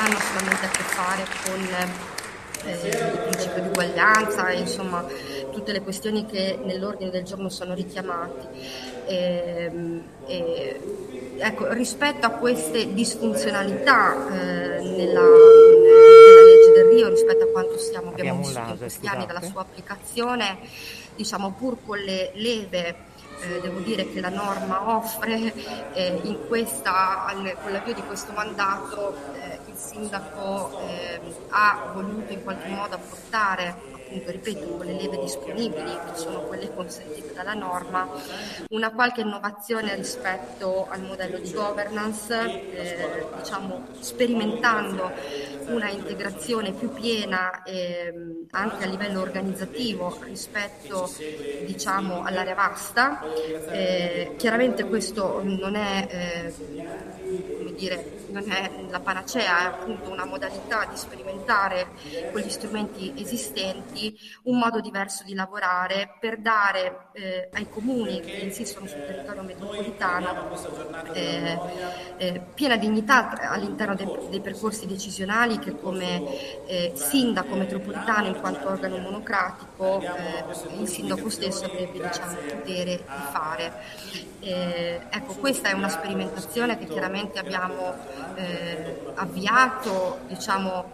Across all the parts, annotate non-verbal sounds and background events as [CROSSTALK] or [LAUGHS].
Hanno solamente a che fare con eh, il principio di uguaglianza e insomma tutte le questioni che nell'ordine del giorno sono richiamate. Ehm, e, ecco, rispetto a queste disfunzionalità eh, nella, nella legge del Rio, rispetto a quanto stiamo, abbiamo Abbiamo vissuto in questi anni dalla sua applicazione, diciamo pur con le leve eh, devo dire che la norma offre eh, questa, al- con l'avvio di questo mandato eh, il sindaco eh, ha voluto in qualche modo apportare appunto ripeto con le leve disponibili che sono quelle consentite dalla norma una qualche innovazione rispetto al modello di governance eh, diciamo sperimentando una integrazione più piena ehm, anche a livello organizzativo rispetto diciamo all'area vasta. Eh, chiaramente questo non è eh, dire, non è la panacea, è appunto una modalità di sperimentare con gli strumenti esistenti un modo diverso di lavorare per dare eh, ai comuni che insistono sul territorio metropolitano eh, eh, piena dignità all'interno dei, dei percorsi decisionali che come eh, sindaco metropolitano in quanto organo monocratico eh, il sindaco stesso avrebbe diciamo, potere di fare. Eh, ecco, questa è una sperimentazione che chiaramente abbiamo eh, avviato, diciamo,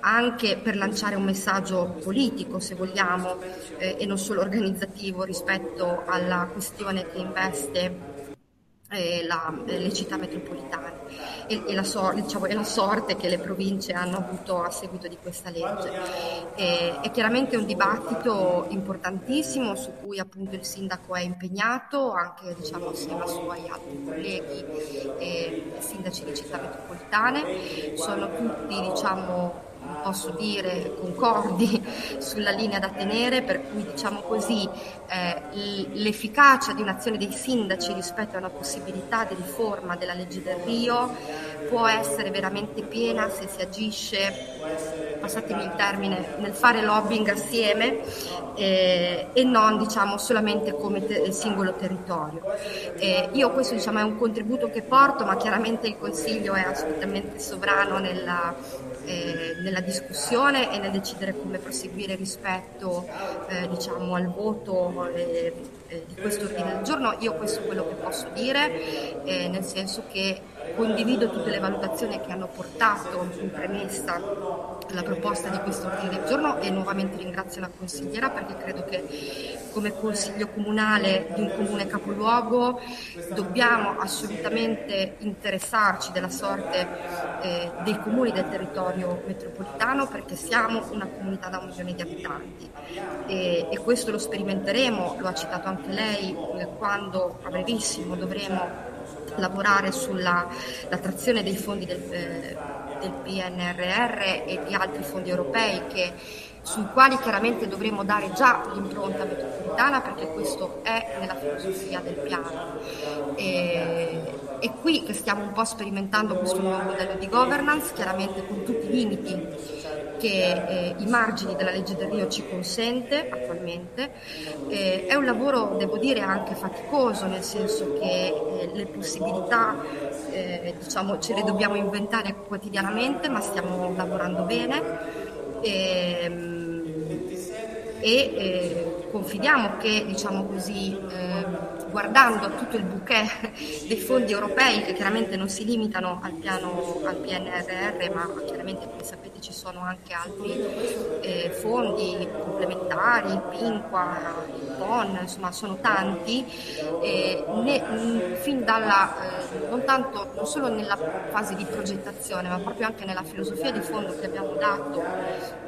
anche per lanciare un messaggio politico, se vogliamo, eh, e non solo organizzativo rispetto alla questione che investe la- le città metropolitane e, e la sor- diciamo, e la sorte che le province hanno avuto a seguito di questa legge. Eh, è chiaramente un dibattito importantissimo su cui appunto il sindaco è impegnato anche diciamo, assieme ai suoi altri colleghi e sindaci di città metropolitane. Sono tutti diciamo, posso dire concordi [LAUGHS] sulla linea da tenere, per cui diciamo così eh, l'efficacia di un'azione dei sindaci rispetto a una possibilità di riforma della legge del Rio può essere veramente piena se si agisce, passatemi il termine, nel fare lobbying assieme eh, e non diciamo solamente come te- singolo territorio. Eh, io questo diciamo, è un contributo che porto, ma chiaramente il Consiglio è assolutamente sovrano nella, eh, nella discussione e nel decidere come proseguire rispetto eh, diciamo, al voto eh, eh, di questo ordine del giorno. Io questo è quello che posso dire, nel senso che condivido tutte le valutazioni che hanno portato in premessa la proposta di questo ordine del giorno e nuovamente ringrazio la consigliera perché credo che come consiglio comunale di un comune capoluogo dobbiamo assolutamente interessarci della sorte eh, dei comuni del territorio metropolitano perché siamo una comunità da un milione di abitanti. E, e questo lo sperimenteremo, lo ha citato anche lei, eh, quando a brevissimo dovremo lavorare sulla l'attrazione dei fondi del, eh, del PNRR e di altri fondi europei che, sui quali chiaramente dovremo dare già l'impronta metropolitana perché questo è nella filosofia del piano. E, è qui che stiamo un po' sperimentando questo nuovo modello di governance, chiaramente con tutti i limiti che eh, i margini della legge del Rio ci consente attualmente. Eh, è un lavoro, devo dire, anche faticoso, nel senso che eh, le possibilità eh, diciamo, ce le dobbiamo inventare quotidianamente, ma stiamo lavorando bene. Ehm, e eh, confidiamo che diciamo così, eh, guardando a tutto il bouquet [LAUGHS] dei fondi europei che chiaramente non si limitano al piano al PNRR ma chiaramente come sapete ci sono anche altri eh, fondi complementari, Pinqua, il PON, insomma sono tanti, eh, ne- mh, fin dalla, eh, non tanto non solo nella fase di progettazione ma proprio anche nella filosofia di fondo che abbiamo dato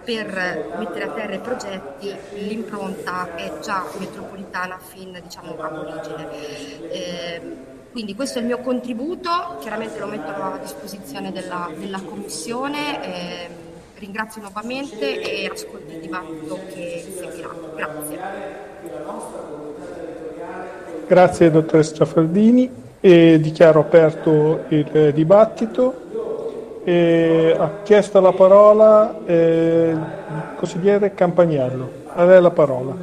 per mettere a terra i progetti, l'impronta è già metropolitana fin diciamo ab origine. Eh, quindi questo è il mio contributo, chiaramente lo metto a disposizione della, della Commissione. eh, ringrazio nuovamente e ascolto il dibattito che seguirà. Grazie. Grazie dottoressa Giaffaldini e dichiaro aperto il dibattito. E ha chiesto la parola eh, il consigliere Campagnello. A lei la parola.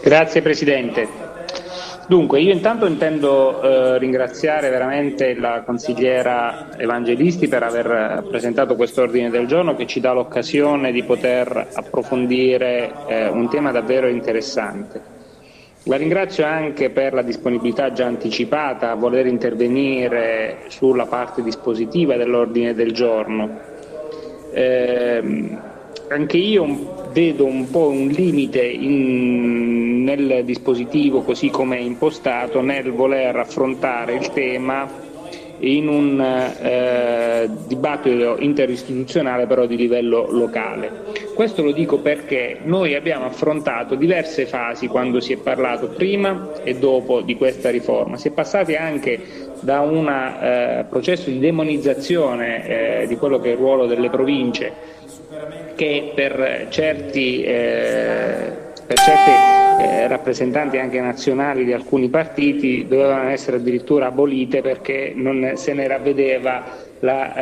Grazie Presidente. Dunque, io intanto intendo eh, ringraziare veramente la consigliera Evangelisti per aver presentato questo ordine del giorno che ci dà l'occasione di poter approfondire eh, un tema davvero interessante. La ringrazio anche per la disponibilità già anticipata a voler intervenire sulla parte dispositiva dell'ordine del giorno. Eh, anche io vedo un po' un limite in, nel dispositivo così come è impostato nel voler affrontare il tema in un eh, dibattito interistituzionale però di livello locale. Questo lo dico perché noi abbiamo affrontato diverse fasi quando si è parlato prima e dopo di questa riforma. Si è passati anche da un eh, processo di demonizzazione eh, di quello che è il ruolo delle province che per certi, eh, per certi eh, rappresentanti anche nazionali di alcuni partiti dovevano essere addirittura abolite perché non se ne ravvedeva la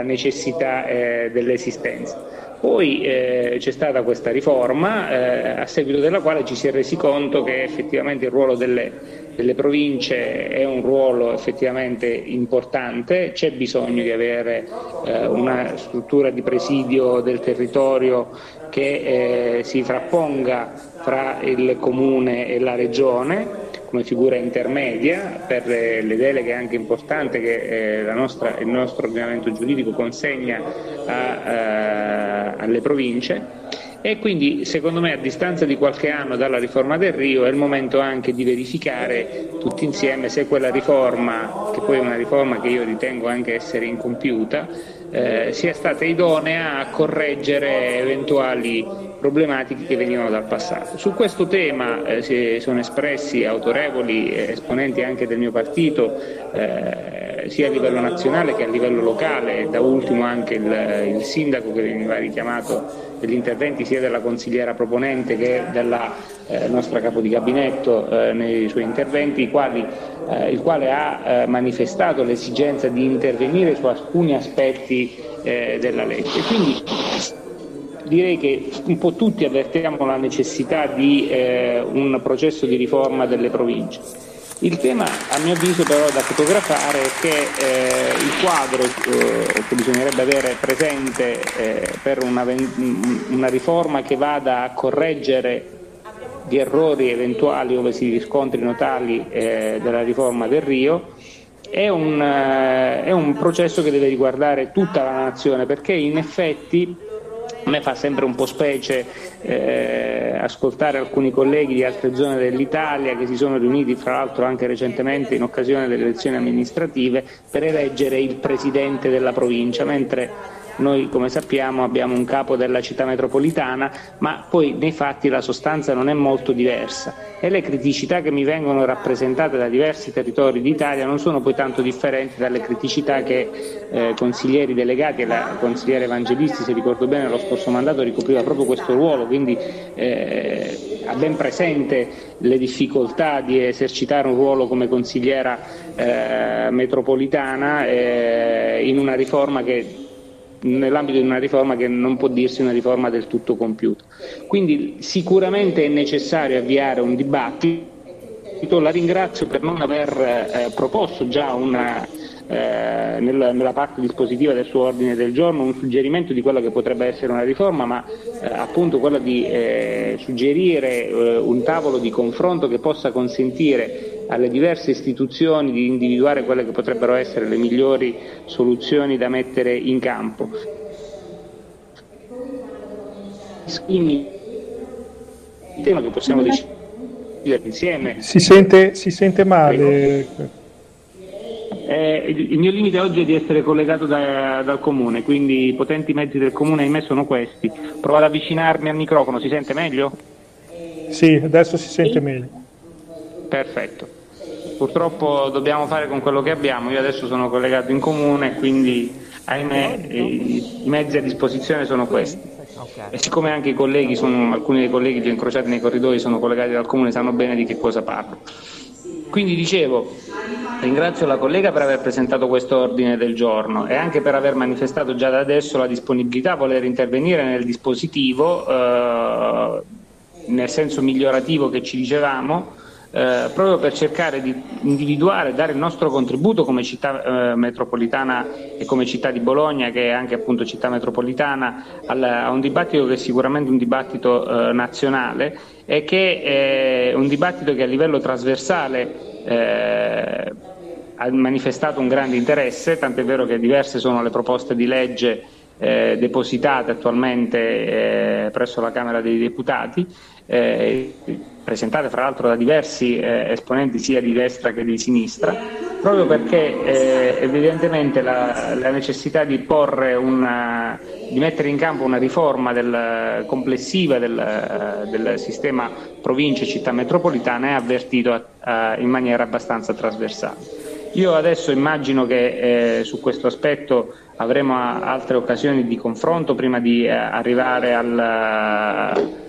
eh, necessità eh, dell'esistenza. Poi eh, c'è stata questa riforma eh, a seguito della quale ci si è resi conto che effettivamente il ruolo delle, delle province è un ruolo effettivamente importante, c'è bisogno di avere eh, una struttura di presidio del territorio che eh, si frapponga fra il comune e la regione come figura intermedia per le, le deleghe anche importanti che eh, nostra, il nostro ordinamento giuridico consegna a, alle province e quindi secondo me a distanza di qualche anno dalla riforma del Rio è il momento anche di verificare tutti insieme se quella riforma, che poi è una riforma che io ritengo anche essere incompiuta, eh, sia stata idonea a correggere eventuali problematiche che venivano dal passato. Su questo tema eh, si sono espressi autorevoli esponenti anche del mio partito, eh, sia a livello nazionale che a livello locale, da ultimo anche il, il sindaco che veniva richiamato degli interventi sia della consigliera proponente che della eh, nostra capo di gabinetto eh, nei suoi interventi, quali, eh, il quale ha eh, manifestato l'esigenza di intervenire su alcuni aspetti eh, della legge. Quindi, direi che un po' tutti avvertiamo la necessità di eh, un processo di riforma delle province. Il tema, a mio avviso, però da fotografare è che eh, il quadro eh, che bisognerebbe avere presente eh, per una, una, riforma che vada a correggere gli errori eventuali ove si riscontrino tali eh, della riforma del Rio è un, eh, è un processo che deve riguardare tutta la nazione perché in effetti a me fa sempre un po' specie eh, ascoltare alcuni colleghi di altre zone dell'Italia che si sono riuniti, fra l'altro anche recentemente in occasione delle elezioni amministrative, per eleggere il presidente della provincia, mentre noi come sappiamo abbiamo un capo della città metropolitana, ma poi nei fatti la sostanza non è molto diversa. E le criticità che mi vengono rappresentate da diversi territori d'Italia non sono poi tanto differenti dalle criticità che eh, consiglieri delegati e la consigliera Evangelisti, se ricordo bene, lo scorso mandato ricopriva proprio questo ruolo, quindi eh, ha ben presente le difficoltà di esercitare un ruolo come consigliera eh, metropolitana eh, in una riforma che nell'ambito di una riforma che non può dirsi una riforma del tutto compiuta. Quindi sicuramente è necessario avviare un dibattito, la ringrazio per non aver eh, proposto già una, eh, nella, nella, parte dispositiva del suo ordine del giorno un suggerimento di quella che potrebbe essere una riforma, ma eh, appunto quella di eh, suggerire eh, un tavolo di confronto che possa consentire alle diverse istituzioni di individuare quelle che potrebbero essere le migliori soluzioni da mettere in campo. Quindi, il tema che possiamo decidere insieme. Si sente, si sente male. Eh, il, mio limite oggi è di essere collegato da, dal comune, quindi i potenti mezzi del comune ahimè sono questi. Provo ad avvicinarmi al microfono, si sente meglio? Sì, adesso si sente meglio. Perfetto. Purtroppo dobbiamo fare con quello che abbiamo, io adesso sono collegato in comune, quindi ahimè i, mezzi a disposizione sono questi. E siccome anche i colleghi sono, alcuni dei colleghi che ho incrociati nei corridoi sono collegati dal comune sanno bene di che cosa parlo. Quindi dicevo, ringrazio la collega per aver presentato questo ordine del giorno e anche per aver manifestato già da adesso la disponibilità a voler intervenire nel dispositivo eh, nel senso migliorativo che ci dicevamo eh, proprio per cercare di individuare, dare il nostro contributo come città eh, metropolitana e come città di Bologna, che è anche appunto città metropolitana, al, a un dibattito che è sicuramente un dibattito eh, nazionale e che è un dibattito che a livello trasversale eh, ha manifestato un grande interesse, tant'è vero che diverse sono le proposte di legge eh, depositate attualmente eh, presso la Camera dei Deputati eh, presentate fra l'altro da diversi eh, esponenti sia di destra che di sinistra, proprio perché eh, evidentemente la, la, necessità di, una, di, mettere in campo una riforma del, complessiva del, del, sistema province e città metropolitana è avvertito a, a, in maniera abbastanza trasversale. Io adesso immagino che eh, su questo aspetto avremo altre occasioni di confronto prima di eh, arrivare al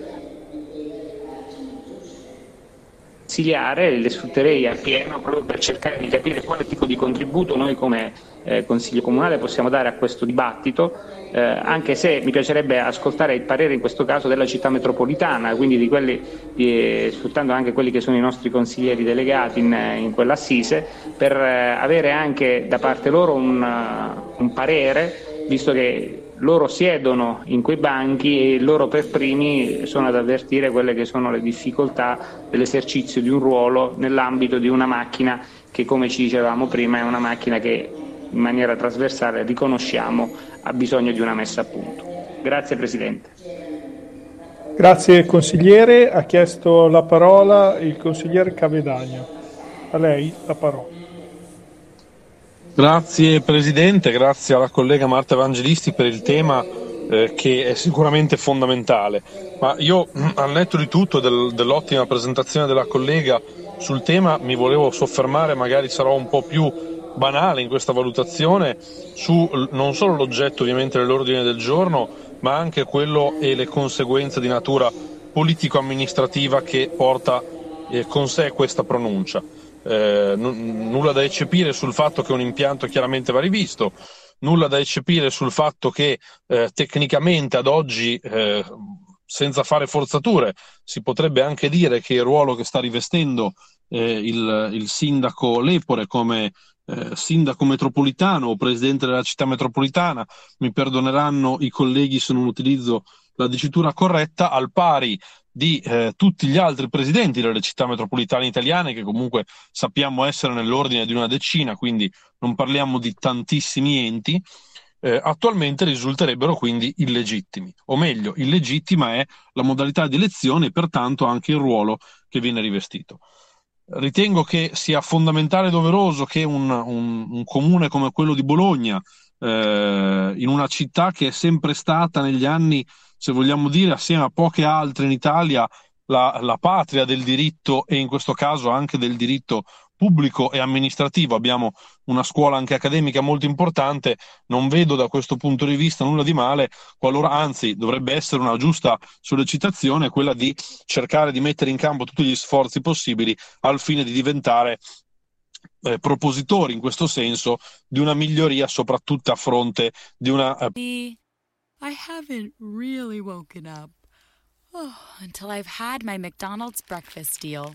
consigliare, le sfrutterei appieno proprio per cercare di capire quale tipo di contributo noi come eh, Consiglio Comunale possiamo dare a questo dibattito, eh, anche se mi piacerebbe ascoltare il parere in questo caso della città metropolitana, quindi di quelli, di, sfruttando anche quelli che sono i nostri consiglieri delegati in, in quell'assise, per eh, avere anche da parte loro un, un parere, visto che loro siedono in quei banchi e loro per primi sono ad avvertire quelle che sono le difficoltà dell'esercizio di un ruolo nell'ambito di una macchina che come ci dicevamo prima è una macchina che in maniera trasversale riconosciamo ha bisogno di una messa a punto. Grazie Presidente. Grazie consigliere, ha chiesto la parola il consigliere Cavedagno. A lei la parola. Grazie Presidente, grazie alla collega Marta Evangelisti per il tema eh, che è sicuramente fondamentale. Ma io [CLEARS THROAT] al netto di tutto del, dell'ottima presentazione della collega sul tema mi volevo soffermare, magari sarò un po' più banale in questa valutazione, su non solo l'oggetto ovviamente dell'ordine del giorno, ma anche quello e le conseguenze di natura politico-amministrativa che porta eh, con sé questa pronuncia. Eh, n- nulla da eccepire sul fatto che un impianto chiaramente va rivisto, nulla da eccepire sul fatto che eh, tecnicamente ad oggi, eh, senza fare forzature, si potrebbe anche dire che il ruolo che sta rivestendo eh, il, il, sindaco Lepore come eh, sindaco metropolitano o presidente della città metropolitana, mi perdoneranno i colleghi se non utilizzo la dicitura corretta, al pari di eh, tutti gli altri presidenti delle città metropolitane italiane, che comunque sappiamo essere nell'ordine di una decina, quindi non parliamo di tantissimi enti, eh, attualmente risulterebbero quindi illegittimi, o meglio, illegittima è la modalità di elezione e pertanto anche il ruolo che viene rivestito. Ritengo che sia fondamentale e doveroso che un, un, un comune come quello di Bologna, eh, in una città che è sempre stata negli anni se vogliamo dire, assieme a poche altre in Italia, la, la patria del diritto e in questo caso anche del diritto pubblico e amministrativo, abbiamo una scuola anche accademica molto importante, non vedo da questo punto di vista nulla di male, qualora anzi dovrebbe essere una giusta sollecitazione quella di cercare di mettere in campo tutti gli sforzi possibili al fine di diventare eh, propositori in questo senso di una miglioria soprattutto a fronte di una eh... I haven't really woken up oh, until I've had my McDonald's breakfast deal.